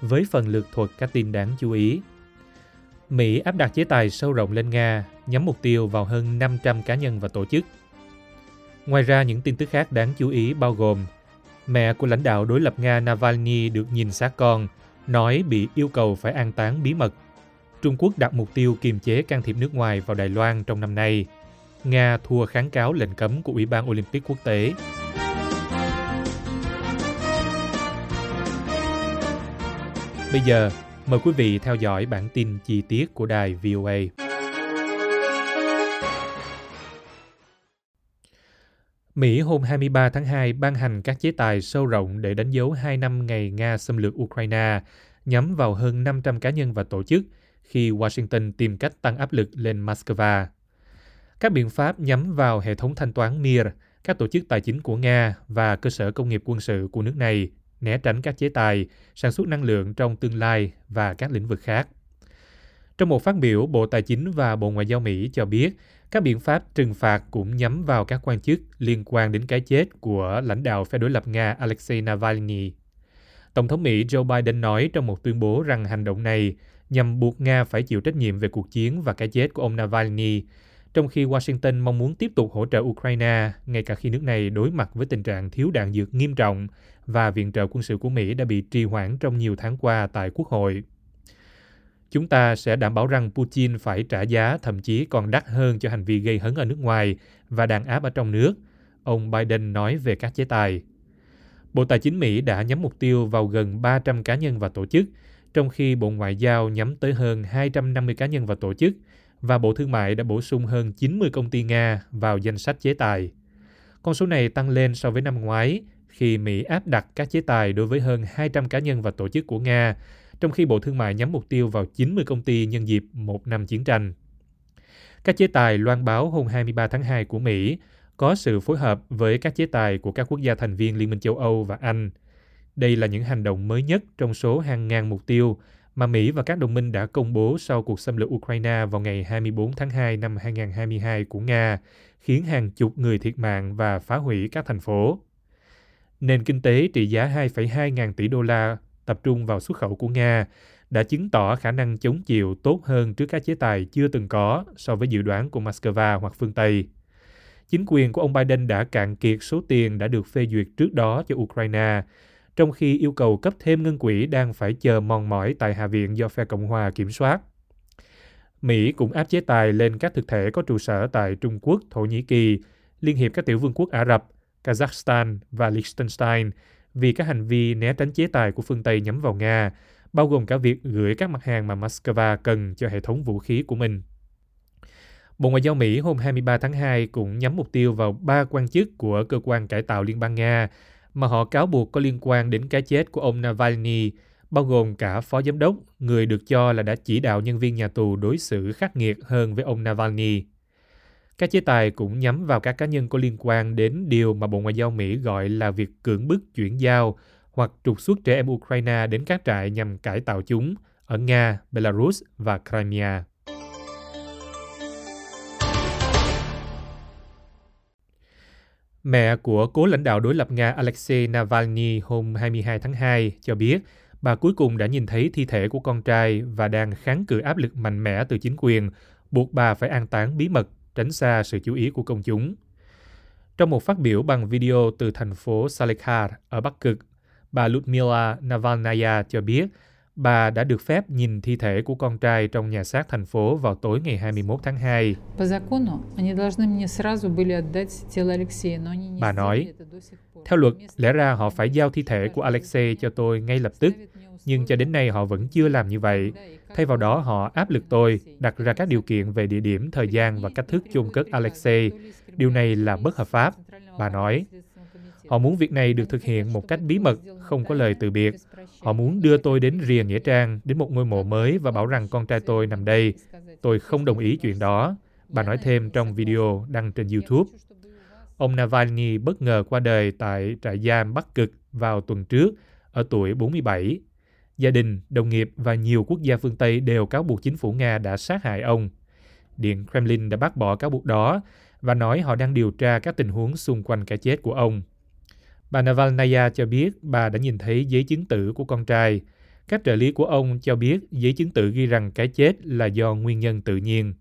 với phần lược thuật các tin đáng chú ý. Mỹ áp đặt chế tài sâu rộng lên Nga, nhắm mục tiêu vào hơn 500 cá nhân và tổ chức. Ngoài ra, những tin tức khác đáng chú ý bao gồm mẹ của lãnh đạo đối lập Nga Navalny được nhìn xác con, nói bị yêu cầu phải an táng bí mật. Trung Quốc đặt mục tiêu kiềm chế can thiệp nước ngoài vào Đài Loan trong năm nay. Nga thua kháng cáo lệnh cấm của Ủy ban Olympic quốc tế. Bây giờ, mời quý vị theo dõi bản tin chi tiết của đài VOA. Mỹ hôm 23 tháng 2 ban hành các chế tài sâu rộng để đánh dấu 2 năm ngày Nga xâm lược Ukraine, nhắm vào hơn 500 cá nhân và tổ chức khi Washington tìm cách tăng áp lực lên Moscow. Các biện pháp nhắm vào hệ thống thanh toán Mir, các tổ chức tài chính của Nga và cơ sở công nghiệp quân sự của nước này né tránh các chế tài, sản xuất năng lượng trong tương lai và các lĩnh vực khác. Trong một phát biểu, Bộ Tài chính và Bộ Ngoại giao Mỹ cho biết các biện pháp trừng phạt cũng nhắm vào các quan chức liên quan đến cái chết của lãnh đạo phe đối lập Nga Alexei Navalny. Tổng thống Mỹ Joe Biden nói trong một tuyên bố rằng hành động này nhằm buộc Nga phải chịu trách nhiệm về cuộc chiến và cái chết của ông Navalny, trong khi Washington mong muốn tiếp tục hỗ trợ Ukraine ngay cả khi nước này đối mặt với tình trạng thiếu đạn dược nghiêm trọng và viện trợ quân sự của Mỹ đã bị trì hoãn trong nhiều tháng qua tại Quốc hội. Chúng ta sẽ đảm bảo rằng Putin phải trả giá thậm chí còn đắt hơn cho hành vi gây hấn ở nước ngoài và đàn áp ở trong nước, ông Biden nói về các chế tài. Bộ Tài chính Mỹ đã nhắm mục tiêu vào gần 300 cá nhân và tổ chức, trong khi Bộ Ngoại giao nhắm tới hơn 250 cá nhân và tổ chức, và Bộ Thương mại đã bổ sung hơn 90 công ty Nga vào danh sách chế tài. Con số này tăng lên so với năm ngoái, khi Mỹ áp đặt các chế tài đối với hơn 200 cá nhân và tổ chức của Nga, trong khi Bộ Thương mại nhắm mục tiêu vào 90 công ty nhân dịp một năm chiến tranh. Các chế tài loan báo hôm 23 tháng 2 của Mỹ có sự phối hợp với các chế tài của các quốc gia thành viên Liên minh châu Âu và Anh. Đây là những hành động mới nhất trong số hàng ngàn mục tiêu mà Mỹ và các đồng minh đã công bố sau cuộc xâm lược Ukraine vào ngày 24 tháng 2 năm 2022 của Nga, khiến hàng chục người thiệt mạng và phá hủy các thành phố. Nền kinh tế trị giá 2,2 ngàn tỷ đô la tập trung vào xuất khẩu của Nga đã chứng tỏ khả năng chống chịu tốt hơn trước các chế tài chưa từng có so với dự đoán của Moscow hoặc phương Tây. Chính quyền của ông Biden đã cạn kiệt số tiền đã được phê duyệt trước đó cho Ukraine, trong khi yêu cầu cấp thêm ngân quỹ đang phải chờ mòn mỏi tại Hạ viện do phe Cộng hòa kiểm soát. Mỹ cũng áp chế tài lên các thực thể có trụ sở tại Trung Quốc, Thổ Nhĩ Kỳ, Liên hiệp các tiểu vương quốc Ả Rập, Kazakhstan và Liechtenstein vì các hành vi né tránh chế tài của phương Tây nhắm vào Nga, bao gồm cả việc gửi các mặt hàng mà Moscow cần cho hệ thống vũ khí của mình. Bộ Ngoại giao Mỹ hôm 23 tháng 2 cũng nhắm mục tiêu vào ba quan chức của cơ quan cải tạo Liên bang Nga mà họ cáo buộc có liên quan đến cái chết của ông Navalny, bao gồm cả phó giám đốc, người được cho là đã chỉ đạo nhân viên nhà tù đối xử khắc nghiệt hơn với ông Navalny. Các chế tài cũng nhắm vào các cá nhân có liên quan đến điều mà Bộ Ngoại giao Mỹ gọi là việc cưỡng bức chuyển giao hoặc trục xuất trẻ em Ukraine đến các trại nhằm cải tạo chúng ở Nga, Belarus và Crimea. Mẹ của cố lãnh đạo đối lập Nga Alexei Navalny hôm 22 tháng 2 cho biết bà cuối cùng đã nhìn thấy thi thể của con trai và đang kháng cự áp lực mạnh mẽ từ chính quyền, buộc bà phải an táng bí mật, tránh xa sự chú ý của công chúng. Trong một phát biểu bằng video từ thành phố Salekhard ở Bắc Cực, bà Ludmila Navalnaya cho biết Bà đã được phép nhìn thi thể của con trai trong nhà xác thành phố vào tối ngày 21 tháng 2. Bà nói, theo luật, lẽ ra họ phải giao thi thể của Alexei cho tôi ngay lập tức, nhưng cho đến nay họ vẫn chưa làm như vậy. Thay vào đó, họ áp lực tôi, đặt ra các điều kiện về địa điểm, thời gian và cách thức chôn cất Alexei. Điều này là bất hợp pháp, bà nói. Họ muốn việc này được thực hiện một cách bí mật, không có lời từ biệt. Họ muốn đưa tôi đến rìa Nghĩa Trang, đến một ngôi mộ mới và bảo rằng con trai tôi nằm đây. Tôi không đồng ý chuyện đó. Bà nói thêm trong video đăng trên YouTube. Ông Navalny bất ngờ qua đời tại trại giam Bắc Cực vào tuần trước, ở tuổi 47. Gia đình, đồng nghiệp và nhiều quốc gia phương Tây đều cáo buộc chính phủ Nga đã sát hại ông. Điện Kremlin đã bác bỏ cáo buộc đó và nói họ đang điều tra các tình huống xung quanh cái chết của ông. Bà Navalnaya cho biết bà đã nhìn thấy giấy chứng tử của con trai. Các trợ lý của ông cho biết giấy chứng tử ghi rằng cái chết là do nguyên nhân tự nhiên.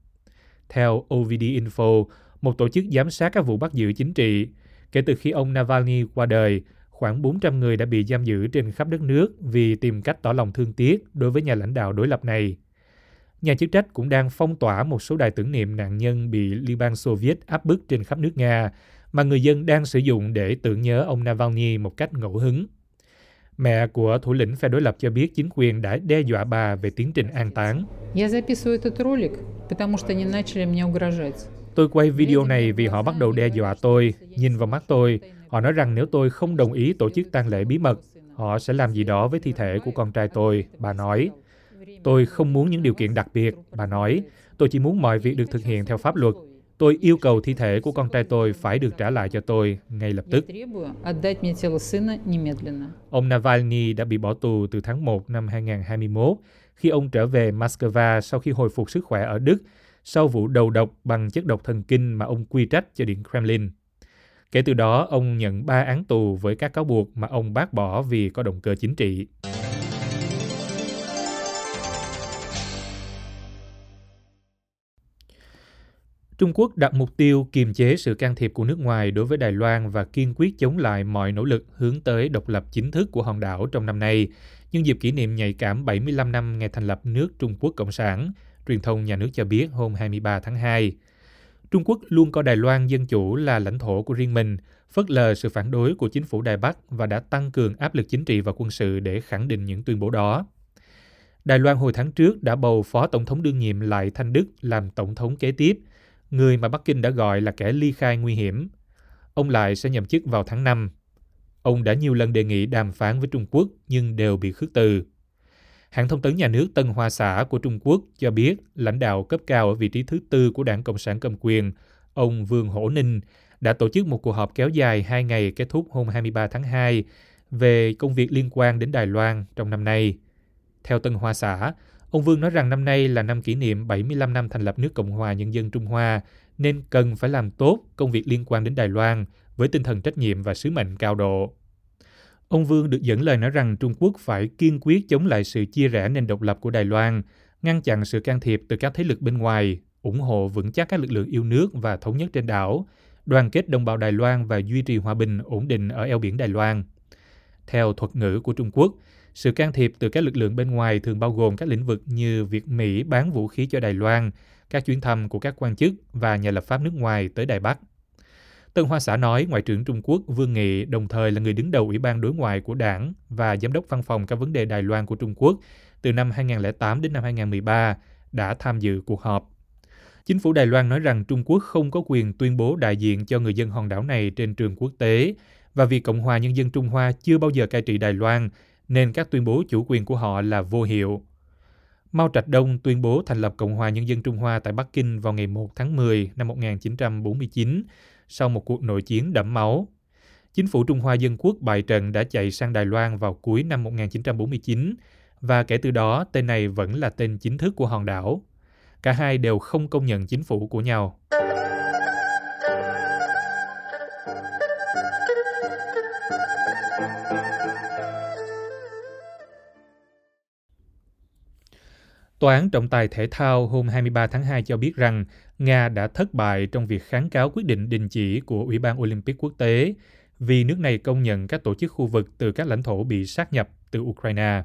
Theo OVD Info, một tổ chức giám sát các vụ bắt giữ chính trị, kể từ khi ông Navalny qua đời, khoảng 400 người đã bị giam giữ trên khắp đất nước vì tìm cách tỏ lòng thương tiếc đối với nhà lãnh đạo đối lập này. Nhà chức trách cũng đang phong tỏa một số đài tưởng niệm nạn nhân bị Liên bang Xô Viết áp bức trên khắp nước Nga, mà người dân đang sử dụng để tưởng nhớ ông Navalny một cách ngẫu hứng. Mẹ của thủ lĩnh phe đối lập cho biết chính quyền đã đe dọa bà về tiến trình an táng. Tôi quay video này vì họ bắt đầu đe dọa tôi, nhìn vào mắt tôi. Họ nói rằng nếu tôi không đồng ý tổ chức tang lễ bí mật, họ sẽ làm gì đó với thi thể của con trai tôi, bà nói. Tôi không muốn những điều kiện đặc biệt, bà nói. Tôi chỉ muốn mọi việc được thực hiện theo pháp luật. Tôi yêu cầu thi thể của con trai tôi phải được trả lại cho tôi ngay lập tức. Ông Navalny đã bị bỏ tù từ tháng 1 năm 2021 khi ông trở về Moscow sau khi hồi phục sức khỏe ở Đức sau vụ đầu độc bằng chất độc thần kinh mà ông quy trách cho Điện Kremlin. Kể từ đó, ông nhận 3 án tù với các cáo buộc mà ông bác bỏ vì có động cơ chính trị. Trung Quốc đặt mục tiêu kiềm chế sự can thiệp của nước ngoài đối với Đài Loan và kiên quyết chống lại mọi nỗ lực hướng tới độc lập chính thức của hòn đảo trong năm nay, nhân dịp kỷ niệm nhạy cảm 75 năm ngày thành lập nước Trung Quốc Cộng sản, truyền thông nhà nước cho biết hôm 23 tháng 2. Trung Quốc luôn coi Đài Loan Dân Chủ là lãnh thổ của riêng mình, phớt lờ sự phản đối của chính phủ Đài Bắc và đã tăng cường áp lực chính trị và quân sự để khẳng định những tuyên bố đó. Đài Loan hồi tháng trước đã bầu Phó Tổng thống đương nhiệm Lại Thanh Đức làm Tổng thống kế tiếp, người mà Bắc Kinh đã gọi là kẻ ly khai nguy hiểm. Ông Lại sẽ nhậm chức vào tháng 5. Ông đã nhiều lần đề nghị đàm phán với Trung Quốc nhưng đều bị khước từ. Hãng thông tấn nhà nước Tân Hoa Xã của Trung Quốc cho biết lãnh đạo cấp cao ở vị trí thứ tư của đảng Cộng sản cầm quyền, ông Vương Hổ Ninh, đã tổ chức một cuộc họp kéo dài hai ngày kết thúc hôm 23 tháng 2 về công việc liên quan đến Đài Loan trong năm nay. Theo Tân Hoa Xã, ông Vương nói rằng năm nay là năm kỷ niệm 75 năm thành lập nước Cộng hòa Nhân dân Trung Hoa, nên cần phải làm tốt công việc liên quan đến Đài Loan với tinh thần trách nhiệm và sứ mệnh cao độ. Ông Vương được dẫn lời nói rằng Trung Quốc phải kiên quyết chống lại sự chia rẽ nền độc lập của Đài Loan, ngăn chặn sự can thiệp từ các thế lực bên ngoài, ủng hộ vững chắc các lực lượng yêu nước và thống nhất trên đảo, đoàn kết đồng bào Đài Loan và duy trì hòa bình ổn định ở eo biển Đài Loan. Theo thuật ngữ của Trung Quốc, sự can thiệp từ các lực lượng bên ngoài thường bao gồm các lĩnh vực như việc Mỹ bán vũ khí cho Đài Loan, các chuyến thăm của các quan chức và nhà lập pháp nước ngoài tới Đài Bắc. Tân Hoa Xã nói Ngoại trưởng Trung Quốc Vương Nghị đồng thời là người đứng đầu Ủy ban đối ngoại của đảng và Giám đốc văn phòng các vấn đề Đài Loan của Trung Quốc từ năm 2008 đến năm 2013 đã tham dự cuộc họp. Chính phủ Đài Loan nói rằng Trung Quốc không có quyền tuyên bố đại diện cho người dân hòn đảo này trên trường quốc tế và vì Cộng hòa Nhân dân Trung Hoa chưa bao giờ cai trị Đài Loan nên các tuyên bố chủ quyền của họ là vô hiệu. Mao Trạch Đông tuyên bố thành lập Cộng hòa Nhân dân Trung Hoa tại Bắc Kinh vào ngày 1 tháng 10 năm 1949 sau một cuộc nội chiến đẫm máu. Chính phủ Trung Hoa Dân Quốc bại trận đã chạy sang Đài Loan vào cuối năm 1949 và kể từ đó, tên này vẫn là tên chính thức của hòn đảo. Cả hai đều không công nhận chính phủ của nhau. Tòa án trọng tài thể thao hôm 23 tháng 2 cho biết rằng Nga đã thất bại trong việc kháng cáo quyết định đình chỉ của Ủy ban Olympic quốc tế vì nước này công nhận các tổ chức khu vực từ các lãnh thổ bị sát nhập từ Ukraine.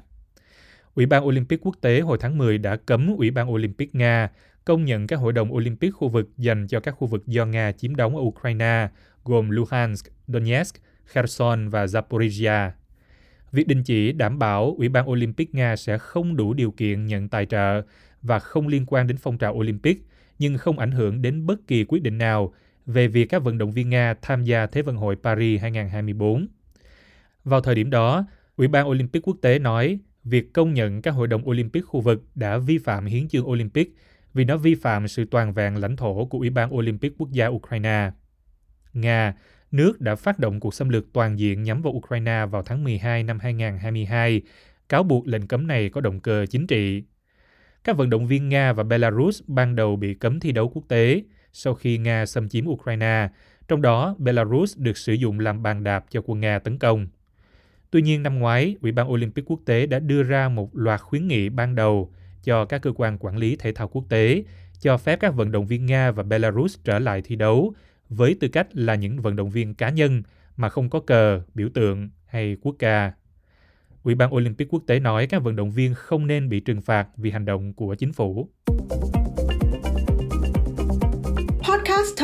Ủy ban Olympic quốc tế hồi tháng 10 đã cấm Ủy ban Olympic Nga công nhận các hội đồng Olympic khu vực dành cho các khu vực do Nga chiếm đóng ở Ukraine, gồm Luhansk, Donetsk, Kherson và Zaporizhia. Việc đình chỉ đảm bảo Ủy ban Olympic Nga sẽ không đủ điều kiện nhận tài trợ và không liên quan đến phong trào Olympic, nhưng không ảnh hưởng đến bất kỳ quyết định nào về việc các vận động viên Nga tham gia Thế vận hội Paris 2024. Vào thời điểm đó, Ủy ban Olympic quốc tế nói việc công nhận các hội đồng Olympic khu vực đã vi phạm hiến chương Olympic vì nó vi phạm sự toàn vẹn lãnh thổ của Ủy ban Olympic quốc gia Ukraine. Nga, nước đã phát động cuộc xâm lược toàn diện nhắm vào Ukraine vào tháng 12 năm 2022, cáo buộc lệnh cấm này có động cơ chính trị. Các vận động viên Nga và Belarus ban đầu bị cấm thi đấu quốc tế sau khi Nga xâm chiếm Ukraine, trong đó Belarus được sử dụng làm bàn đạp cho quân Nga tấn công. Tuy nhiên năm ngoái, Ủy ban Olympic quốc tế đã đưa ra một loạt khuyến nghị ban đầu cho các cơ quan quản lý thể thao quốc tế cho phép các vận động viên Nga và Belarus trở lại thi đấu với tư cách là những vận động viên cá nhân mà không có cờ, biểu tượng hay quốc ca. Ủy ban Olympic quốc tế nói các vận động viên không nên bị trừng phạt vì hành động của chính phủ.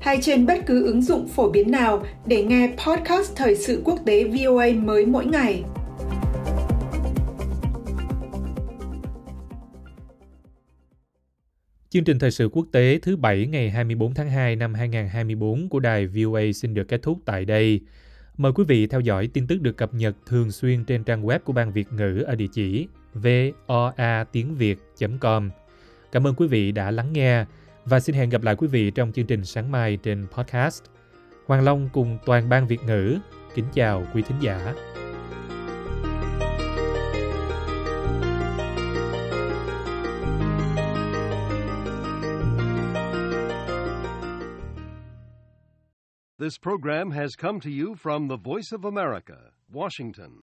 hay trên bất cứ ứng dụng phổ biến nào để nghe podcast Thời sự quốc tế VOA mới mỗi ngày. Chương trình thời sự quốc tế thứ Bảy ngày 24 tháng 2 năm 2024 của đài VOA xin được kết thúc tại đây. Mời quý vị theo dõi tin tức được cập nhật thường xuyên trên trang web của Ban Việt ngữ ở địa chỉ voa tiếng việt.com. Cảm ơn quý vị đã lắng nghe và xin hẹn gặp lại quý vị trong chương trình sáng mai trên podcast. Hoàng Long cùng toàn ban Việt ngữ kính chào quý thính giả. This program has come to you from the Voice of America, Washington.